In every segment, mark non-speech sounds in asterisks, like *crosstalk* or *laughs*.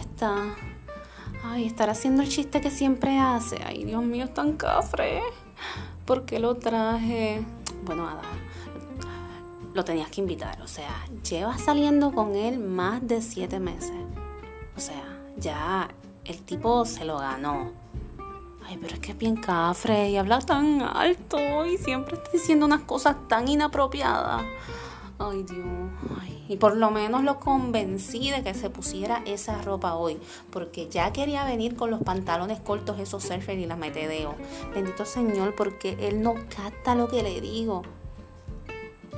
está. Ay, estará haciendo el chiste que siempre hace. Ay, Dios mío, es tan cafre. ¿Por qué lo traje? Bueno, Ada, lo tenías que invitar. O sea, llevas saliendo con él más de siete meses. O sea, ya el tipo se lo ganó. Ay, pero es que es bien cafre y habla tan alto y siempre está diciendo unas cosas tan inapropiadas. Ay, Dios. Y por lo menos lo convencí de que se pusiera esa ropa hoy. Porque ya quería venir con los pantalones cortos, esos surfer y la metedeo. Bendito Señor, porque él no capta lo que le digo.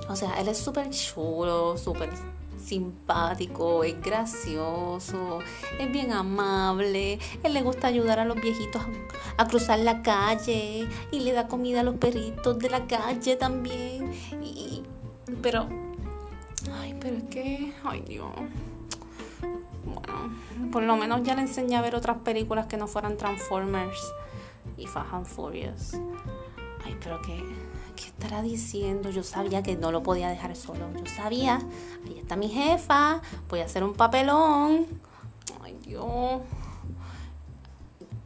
O sea, él es súper chulo, súper simpático, es gracioso, es bien amable, él le gusta ayudar a los viejitos a, cruzar la calle y le da comida a los perritos de la calle también. Y, pero, pero es que, ay Dios. Bueno, por lo menos ya le enseñé a ver otras películas que no fueran Transformers y Fast and Furious. Ay, pero que ¿qué estará diciendo? Yo sabía que no lo podía dejar solo. Yo sabía, ahí está mi jefa, voy a hacer un papelón. Ay, Dios.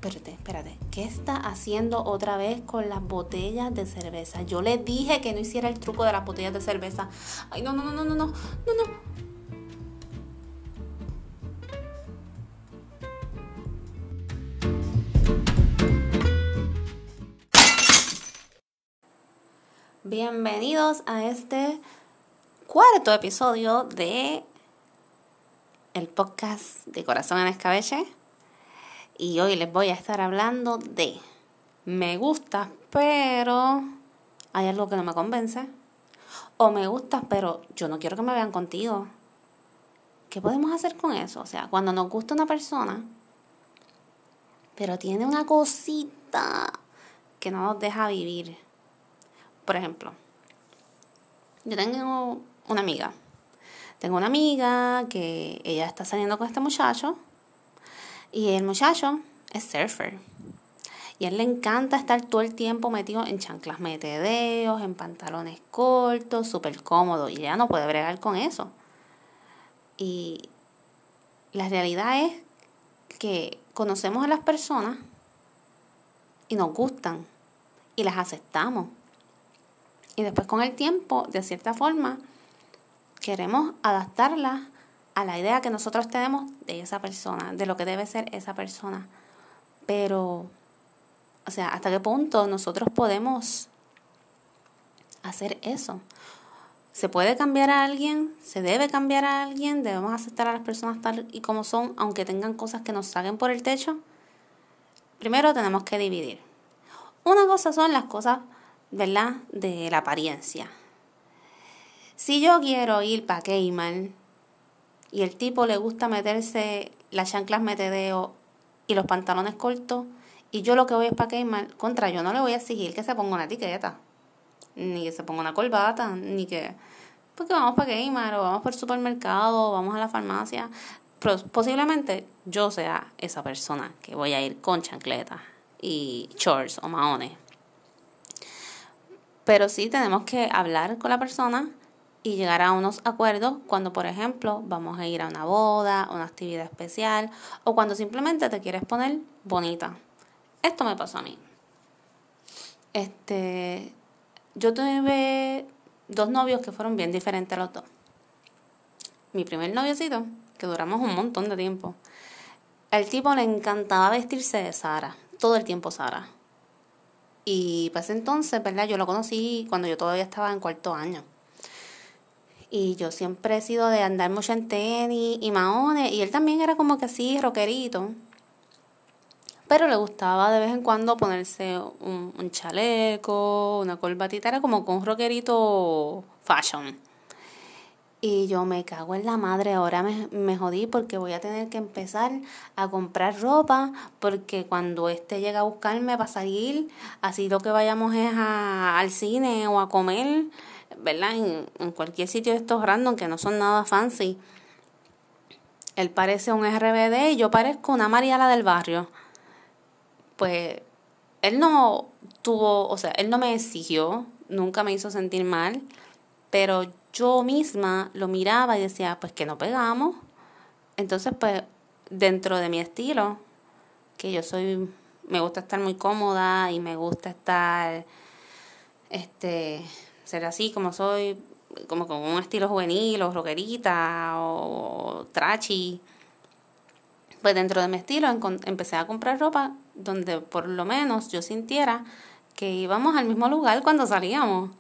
Espérate, espérate. ¿Qué está haciendo otra vez con las botellas de cerveza? Yo le dije que no hiciera el truco de las botellas de cerveza. Ay, no, no, no, no, no, no, no, no. Bienvenidos a este cuarto episodio de el podcast de Corazón en Escabeche. Y hoy les voy a estar hablando de me gusta, pero hay algo que no me convence. O me gusta, pero yo no quiero que me vean contigo. ¿Qué podemos hacer con eso? O sea, cuando nos gusta una persona, pero tiene una cosita que no nos deja vivir por ejemplo, yo tengo una amiga. Tengo una amiga que ella está saliendo con este muchacho y el muchacho es surfer. Y a él le encanta estar todo el tiempo metido en chanclas metedeos, en pantalones cortos, súper cómodo. Y ella no puede bregar con eso. Y la realidad es que conocemos a las personas y nos gustan y las aceptamos. Y después con el tiempo, de cierta forma, queremos adaptarla a la idea que nosotros tenemos de esa persona, de lo que debe ser esa persona. Pero, o sea, ¿hasta qué punto nosotros podemos hacer eso? ¿Se puede cambiar a alguien? ¿Se debe cambiar a alguien? ¿Debemos aceptar a las personas tal y como son, aunque tengan cosas que nos saquen por el techo? Primero tenemos que dividir. Una cosa son las cosas ¿verdad? De la apariencia. Si yo quiero ir para Cayman y el tipo le gusta meterse las chanclas metedeo y los pantalones cortos y yo lo que voy es para Cayman, contra yo no le voy a exigir que se ponga una etiqueta, ni que se ponga una corbata, ni que... Porque vamos para Cayman o vamos para el supermercado o vamos a la farmacia. Posiblemente yo sea esa persona que voy a ir con chancletas y shorts o maones pero sí tenemos que hablar con la persona y llegar a unos acuerdos cuando, por ejemplo, vamos a ir a una boda, una actividad especial o cuando simplemente te quieres poner bonita. Esto me pasó a mí. Este, yo tuve dos novios que fueron bien diferentes los dos. Mi primer noviocito, que duramos un montón de tiempo. El tipo le encantaba vestirse de Sara, todo el tiempo Sara. Y pues entonces, ¿verdad? Yo lo conocí cuando yo todavía estaba en cuarto año. Y yo siempre he sido de andar mucho en tenis y maones. Y él también era como que así, rockerito. Pero le gustaba de vez en cuando ponerse un, chaleco, una corbatita. Era como con un rockerito fashion. Y yo me cago en la madre, ahora me, me, jodí porque voy a tener que empezar a comprar ropa porque cuando este llega a buscarme para salir, así lo que vayamos es a, al cine o a comer, ¿verdad? En, cualquier sitio de estos random que no son nada fancy. Él parece un RBD y yo parezco una Mariala del barrio. Pues él no tuvo, o sea, él no me exigió, nunca me hizo sentir mal, pero yo misma lo miraba y decía, pues que no pegamos. Entonces, pues dentro de mi estilo, que yo soy, me gusta estar muy cómoda y me gusta estar, este, ser así como soy, como con un estilo juvenil o rockerita o trachi. Pues dentro de mi estilo empecé a comprar ropa donde por lo menos yo sintiera que íbamos al mismo lugar cuando salíamos.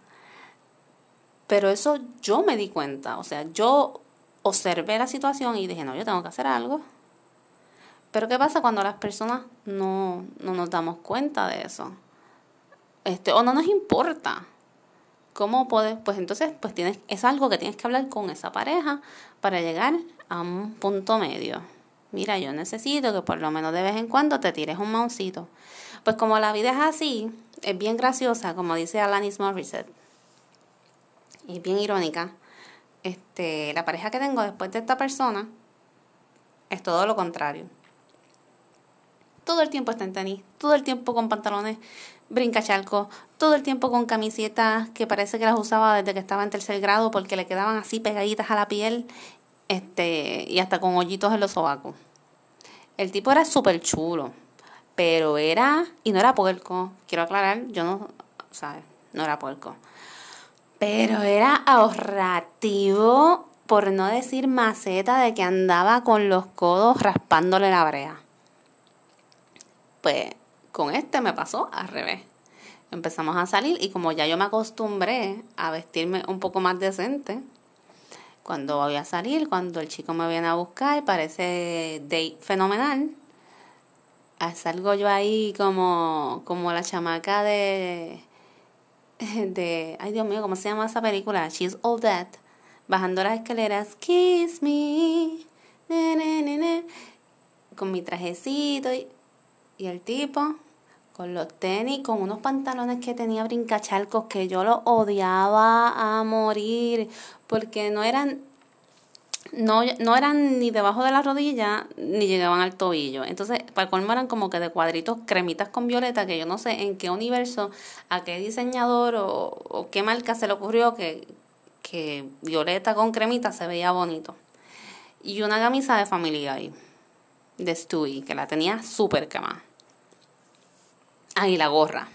Pero eso yo me di cuenta, o sea, yo observé la situación y dije, no, yo tengo que hacer algo. Pero ¿qué pasa cuando las personas no, no nos damos cuenta de eso? Este, o no nos importa. ¿Cómo puedes? Pues entonces, pues tienes, es algo que tienes que hablar con esa pareja para llegar a un punto medio. Mira, yo necesito que por lo menos de vez en cuando te tires un maucito. Pues como la vida es así, es bien graciosa, como dice Alanis Morissette. Y bien irónica. Este, la pareja que tengo después de esta persona es todo lo contrario. Todo el tiempo está en tenis, todo el tiempo con pantalones brincachalco, todo el tiempo con camisetas que parece que las usaba desde que estaba en tercer grado porque le quedaban así pegaditas a la piel este y hasta con hoyitos en los sobacos. El tipo era súper chulo, pero era, y no era puerco, quiero aclarar, yo no, ¿sabes? No era puerco. Pero era ahorrativo, por no decir maceta, de que andaba con los codos raspándole la brea. Pues con este me pasó al revés. Empezamos a salir y como ya yo me acostumbré a vestirme un poco más decente, cuando voy a salir, cuando el chico me viene a buscar, parece date fenomenal. Salgo yo ahí como, como la chamaca de, de, ay Dios mío, ¿cómo se llama esa película? She's All That. Bajando las escaleras, kiss me, con mi trajecito y, y el tipo con los tenis, con unos pantalones que tenía brincachalcos que yo los odiaba a morir porque no eran no, no eran ni debajo de la rodilla ni llegaban al tobillo. Entonces, para colmo eran como que de cuadritos cremitas con violeta, que yo no sé en qué universo, a qué diseñador o, o qué marca se le ocurrió que, que violeta con cremita se veía bonito. Y una camisa de familia ahí, de Stewie, que la tenía súper quemada. Ahí la gorra.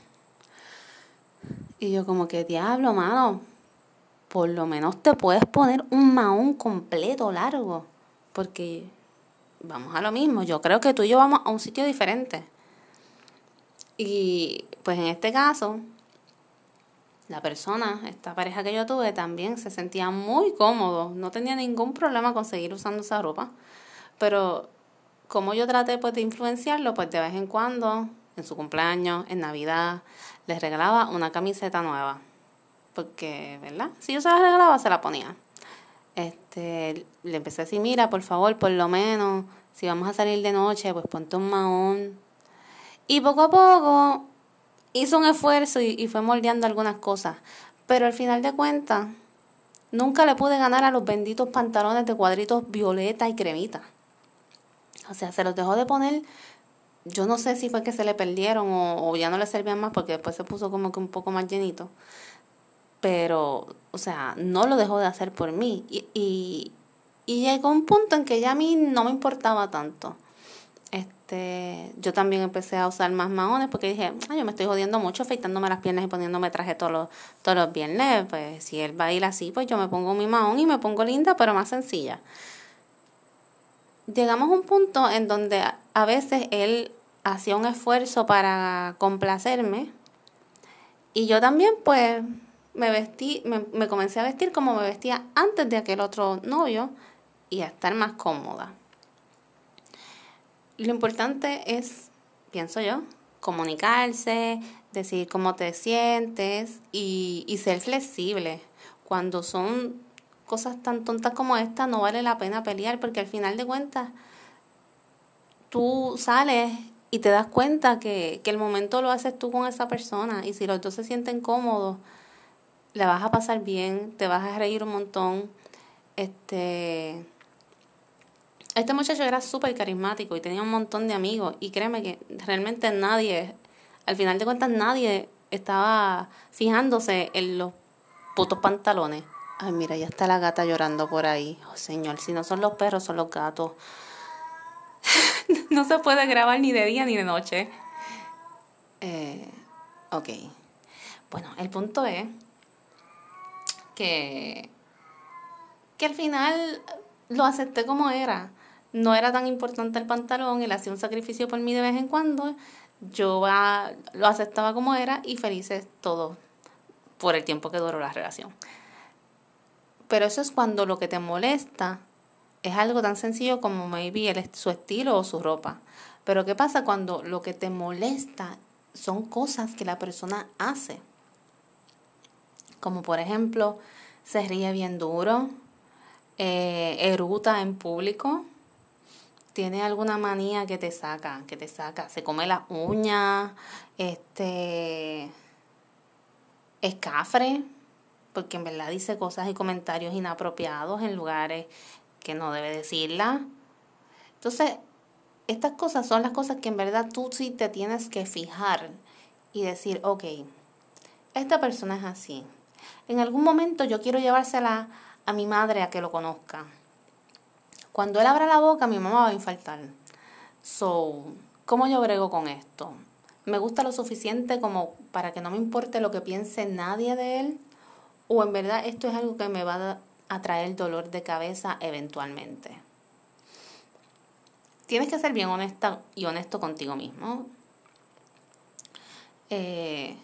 Y yo como que, diablo, mano, por lo menos te puedes poner un maón completo largo. Porque vamos a lo mismo. Yo creo que tú y yo vamos a un sitio diferente. Y pues en este caso, la persona, esta pareja que yo tuve, también se sentía muy cómodo. No tenía ningún problema con seguir usando esa ropa. Pero como yo traté pues de influenciarlo, pues de vez en cuando, en su cumpleaños, en Navidad, les regalaba una camiseta nueva porque, ¿verdad? Si yo se la regalaba, se la ponía. Este, le empecé a decir, mira, por favor, por lo menos, si vamos a salir de noche, pues ponte un mahón. Y poco a poco hizo un esfuerzo y, y fue moldeando algunas cosas. Pero al final de cuentas, nunca le pude ganar a los benditos pantalones de cuadritos violeta y cremita. O sea, se los dejó de poner yo no sé si fue que se le perdieron o, ya no le servían más porque después se puso como que un poco más llenito pero, o sea, no lo dejó de hacer por mí. Y, y, llegó un punto en que ya a mí no me importaba tanto. Este, yo también empecé a usar más maones porque dije, Ay, yo me estoy jodiendo mucho afeitándome las piernas y poniéndome traje todos los, todos los viernes. Pues si él va a ir así, pues yo me pongo mi mahón y me pongo linda, pero más sencilla. Llegamos a un punto en donde a veces él hacía un esfuerzo para complacerme y yo también pues me vestí, me, me comencé a vestir como me vestía antes de aquel otro novio y a estar más cómoda. Lo importante es, pienso yo, comunicarse, decir cómo te sientes y, y ser flexible. Cuando son cosas tan tontas como esta, no vale la pena pelear porque al final de cuentas tú sales y te das cuenta que, que el momento lo haces tú con esa persona y si los dos se sienten cómodos, la vas a pasar bien, te vas a reír un montón. Este, este muchacho era súper carismático y tenía un montón de amigos y créeme que realmente nadie, al final de cuentas nadie estaba fijándose en los putos pantalones. Ay, mira, ya está la gata llorando por ahí. Oh, señor, si no son los perros, son los gatos. *laughs* no se puede grabar ni de día ni de noche. Eh, ok. Bueno, el punto es que, que al final lo acepté como era. No era tan importante el pantalón, él hacía un sacrificio por mí de vez en cuando. Yo lo aceptaba como era y felices todos por el tiempo que duró la relación. Pero eso es cuando lo que te molesta es algo tan sencillo como maybe su estilo o su ropa. Pero ¿qué pasa cuando lo que te molesta son cosas que la persona hace? Como por ejemplo, se ríe bien duro, eh, eruta en público, tiene alguna manía que te saca, que te saca, se come las uñas, este, escafre, porque en verdad dice cosas y comentarios inapropiados en lugares que no debe decirla. Entonces, estas cosas son las cosas que en verdad tú sí te tienes que fijar y decir, ok, esta persona es así. En algún momento yo quiero llevársela a mi madre a que lo conozca. Cuando él abra la boca, mi mamá va a infartar. So, ¿cómo yo brego con esto? ¿Me gusta lo suficiente como para que no me importe lo que piense nadie de él? ¿O en verdad esto es algo que me va a traer dolor de cabeza eventualmente. Tienes que ser bien honesta y honesto contigo mismo. Eh,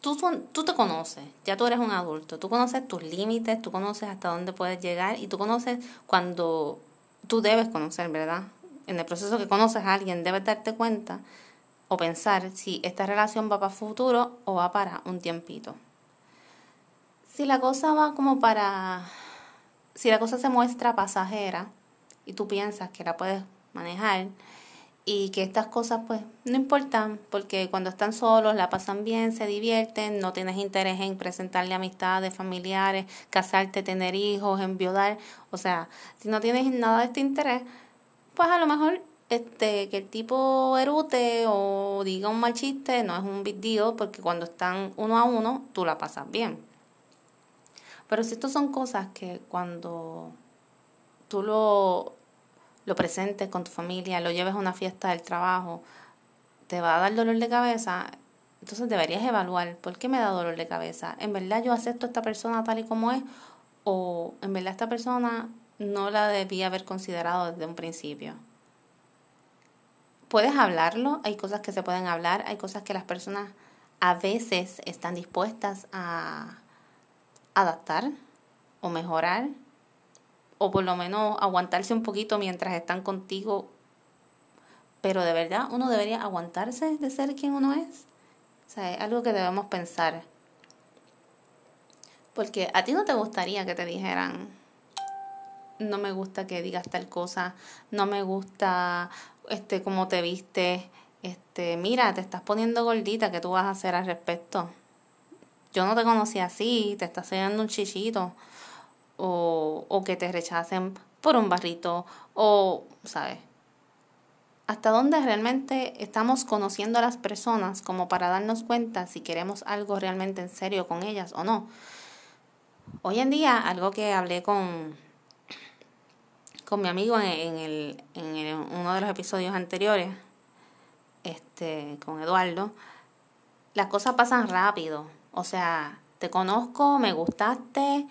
tú, tú te conoces, ya tú eres un adulto, tú conoces tus límites, tú conoces hasta dónde puedes llegar y tú conoces cuando tú debes conocer, ¿verdad? En el proceso que conoces a alguien, debes darte cuenta o pensar si esta relación va para futuro o va para un tiempito si la cosa va como para, si la cosa se muestra pasajera y tú piensas que la puedes manejar y que estas cosas pues no importan porque cuando están solos la pasan bien, se divierten, no tienes interés en presentarle amistades, familiares, casarte, tener hijos, enviudar, o sea, si no tienes nada de este interés, pues a lo mejor este que el tipo erute o diga un mal chiste no es un big deal porque cuando están uno a uno tú la pasas bien. Pero si estas son cosas que cuando tú lo, lo presentes con tu familia, lo lleves a una fiesta del trabajo, te va a dar dolor de cabeza, entonces deberías evaluar por qué me da dolor de cabeza. ¿En verdad yo acepto a esta persona tal y como es? ¿O en verdad esta persona no la debía haber considerado desde un principio? Puedes hablarlo, hay cosas que se pueden hablar, hay cosas que las personas a veces están dispuestas a adaptar o mejorar o por lo menos aguantarse un poquito mientras están contigo. Pero de verdad uno debería aguantarse de ser quien uno es. O sea, es algo que debemos pensar. Porque a ti no te gustaría que te dijeran, no me gusta que digas tal cosa, no me gusta este cómo te viste, este, mira, te estás poniendo gordita, ¿qué tú vas a hacer al respecto? Yo no te conocí así, te estás enseñando un chichito, o, o que te rechacen por un barrito, o, ¿sabes? ¿Hasta dónde realmente estamos conociendo a las personas como para darnos cuenta si queremos algo realmente en serio con ellas o no? Hoy en día, algo que hablé con, con mi amigo en, el, en uno de los episodios anteriores, este, con Eduardo, las cosas pasan rápido. O sea, te conozco, me gustaste,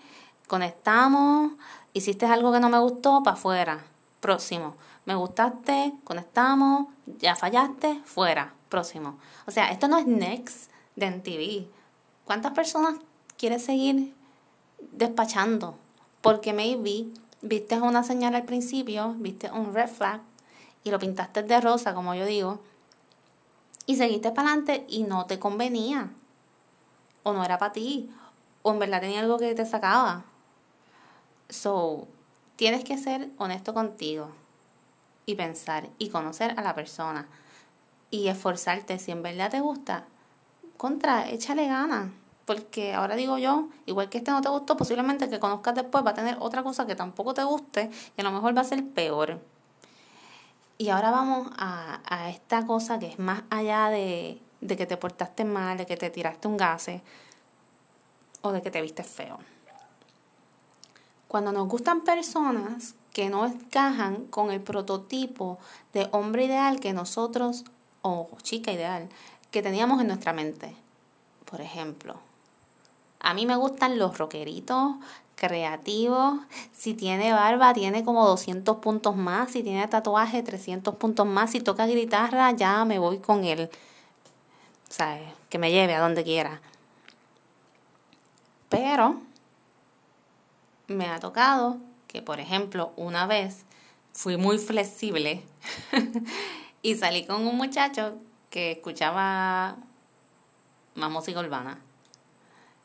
conectamos, hiciste algo que no me gustó, para afuera. Próximo. Me gustaste, conectamos, ya fallaste, fuera. Próximo. O sea, esto no es Next de NTV. ¿Cuántas personas quieres seguir despachando? Porque maybe viste una señal al principio, viste un red flag y lo pintaste de rosa, como yo digo, y seguiste para adelante y no te convenía o no era para ti, o en verdad tenía algo que te sacaba. So, tienes que ser honesto contigo y pensar y conocer a la persona y esforzarte. Si en verdad te gusta, contra, échale ganas. Porque ahora digo yo, igual que este no te gustó, posiblemente que conozcas después va a tener otra cosa que tampoco te guste y a lo mejor va a ser peor. Y ahora vamos a, a esta cosa que es más allá de, de que te portaste mal, de que te tiraste un gase o de que te viste feo. Cuando nos gustan personas que no encajan con el prototipo de hombre ideal que nosotros, o chica ideal, que teníamos en nuestra mente. Por ejemplo, a mí me gustan los rockeritos creativos. Si tiene barba, tiene como 200 puntos más. Si tiene tatuaje, 300 puntos más. Si toca guitarra, ya me voy con él. ¿Sabes? Que me lleve a donde quiera. Pero me ha tocado que, por ejemplo, una vez fui muy flexible *laughs* y salí con un muchacho que escuchaba más música urbana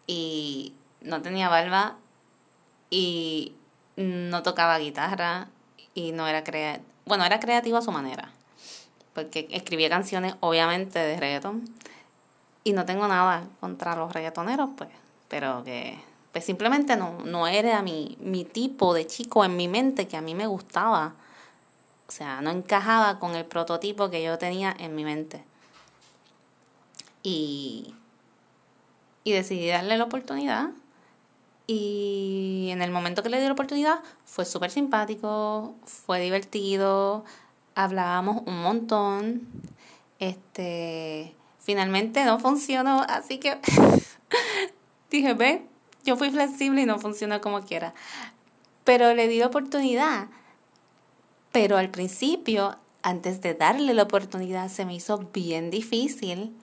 y no tenía barba y no tocaba guitarra y no era bueno, era creativo a su manera, porque escribía canciones obviamente de reggaeton y no tengo nada contra los reggaetoneros, pues, pero que pues simplemente no, no era mi, mi tipo de chico en mi mente que a mí me gustaba. O sea, no encajaba con el prototipo que yo tenía en mi mente. Y, y decidí darle la oportunidad. Y en el momento que le di la oportunidad fue súper simpático, fue divertido, hablábamos un montón. Este, finalmente no funcionó, así que *laughs* dije, ve, yo fui flexible y no funcionó como quiera. Pero le di oportunidad. Pero al principio, antes de darle la oportunidad, se me hizo bien difícil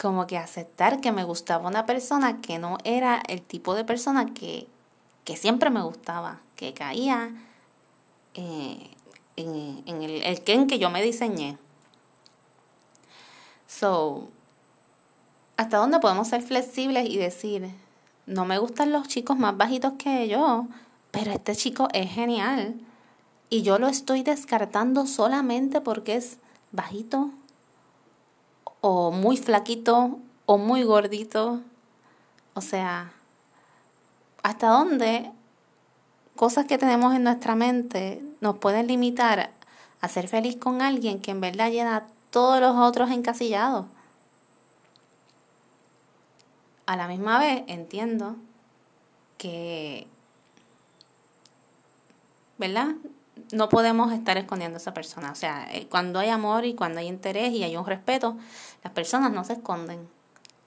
como que aceptar que me gustaba una persona que no era el tipo de persona que, que siempre me gustaba, que caía eh, en, el, el que en que yo me diseñé. So, ¿hasta dónde podemos ser flexibles y decir, no me gustan los chicos más bajitos que yo, pero este chico es genial y yo lo estoy descartando solamente porque es bajito o muy flaquito o muy gordito? O sea, ¿hasta dónde cosas que tenemos en nuestra mente nos pueden limitar a ser feliz con alguien que en verdad llena todos los otros encasillados? a la misma vez entiendo que, ¿verdad? No podemos estar escondiendo a esa persona. O sea, eh, cuando hay amor y cuando hay interés y hay un respeto, las personas no se esconden.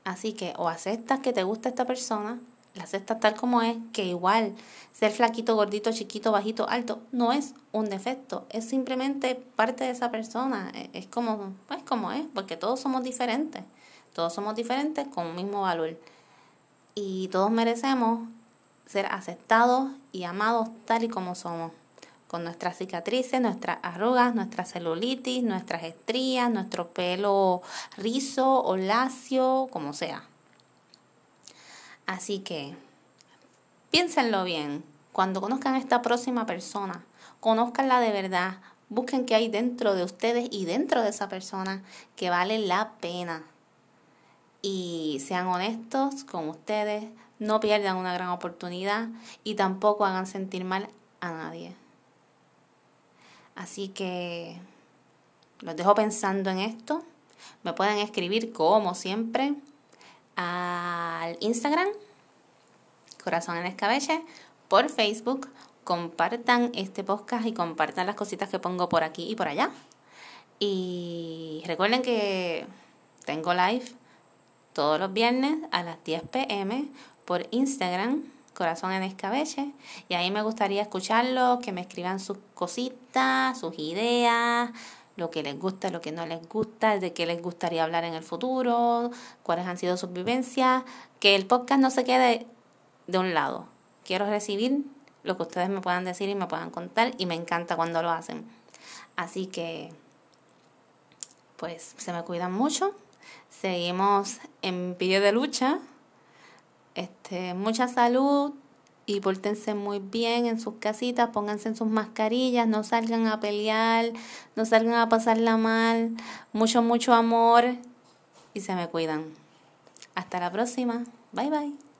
Así que o aceptas que te gusta esta persona, la aceptas tal como es, que igual ser flaquito, gordito, chiquito, bajito, alto, no es un defecto, es simplemente parte de esa persona. E, es como, pues como es, porque todos somos diferentes. Todos somos diferentes con un mismo valor. Y todos merecemos ser aceptados y amados tal y como somos. Con nuestras cicatrices, nuestras arrugas, nuestra celulitis, nuestras estrías, nuestro pelo rizo o lacio, como sea. Así que piénsenlo bien. Cuando conozcan a esta próxima persona, conozcanla de verdad. Busquen qué hay dentro de ustedes y dentro de esa persona que vale la pena y sean honestos con ustedes, no pierdan una gran oportunidad y tampoco hagan sentir mal a nadie. Así que los dejo pensando en esto. Me pueden escribir como siempre al Instagram, Corazón en Escabeche, por Facebook. Compartan este podcast y compartan las cositas que pongo por aquí y por allá. Y recuerden que tengo live todos los viernes a las 10 pm por Instagram, Corazón en Escabeche. Y ahí me gustaría escucharlos, que me escriban sus cositas, sus ideas, lo que les gusta, lo que no les gusta, de qué les gustaría hablar en el futuro, cuáles han sido sus vivencias. Que el podcast no se quede de un lado. Quiero recibir lo que ustedes me puedan decir y me puedan contar y me encanta cuando lo hacen. Así que, pues, se me cuidan mucho Seguimos en pie de lucha. Este, mucha salud y pórtense muy bien en sus casitas, pónganse en sus mascarillas, no salgan a pelear, no salgan a pasarla mal. Mucho, mucho amor y se me cuidan. Hasta la próxima. Bye bye.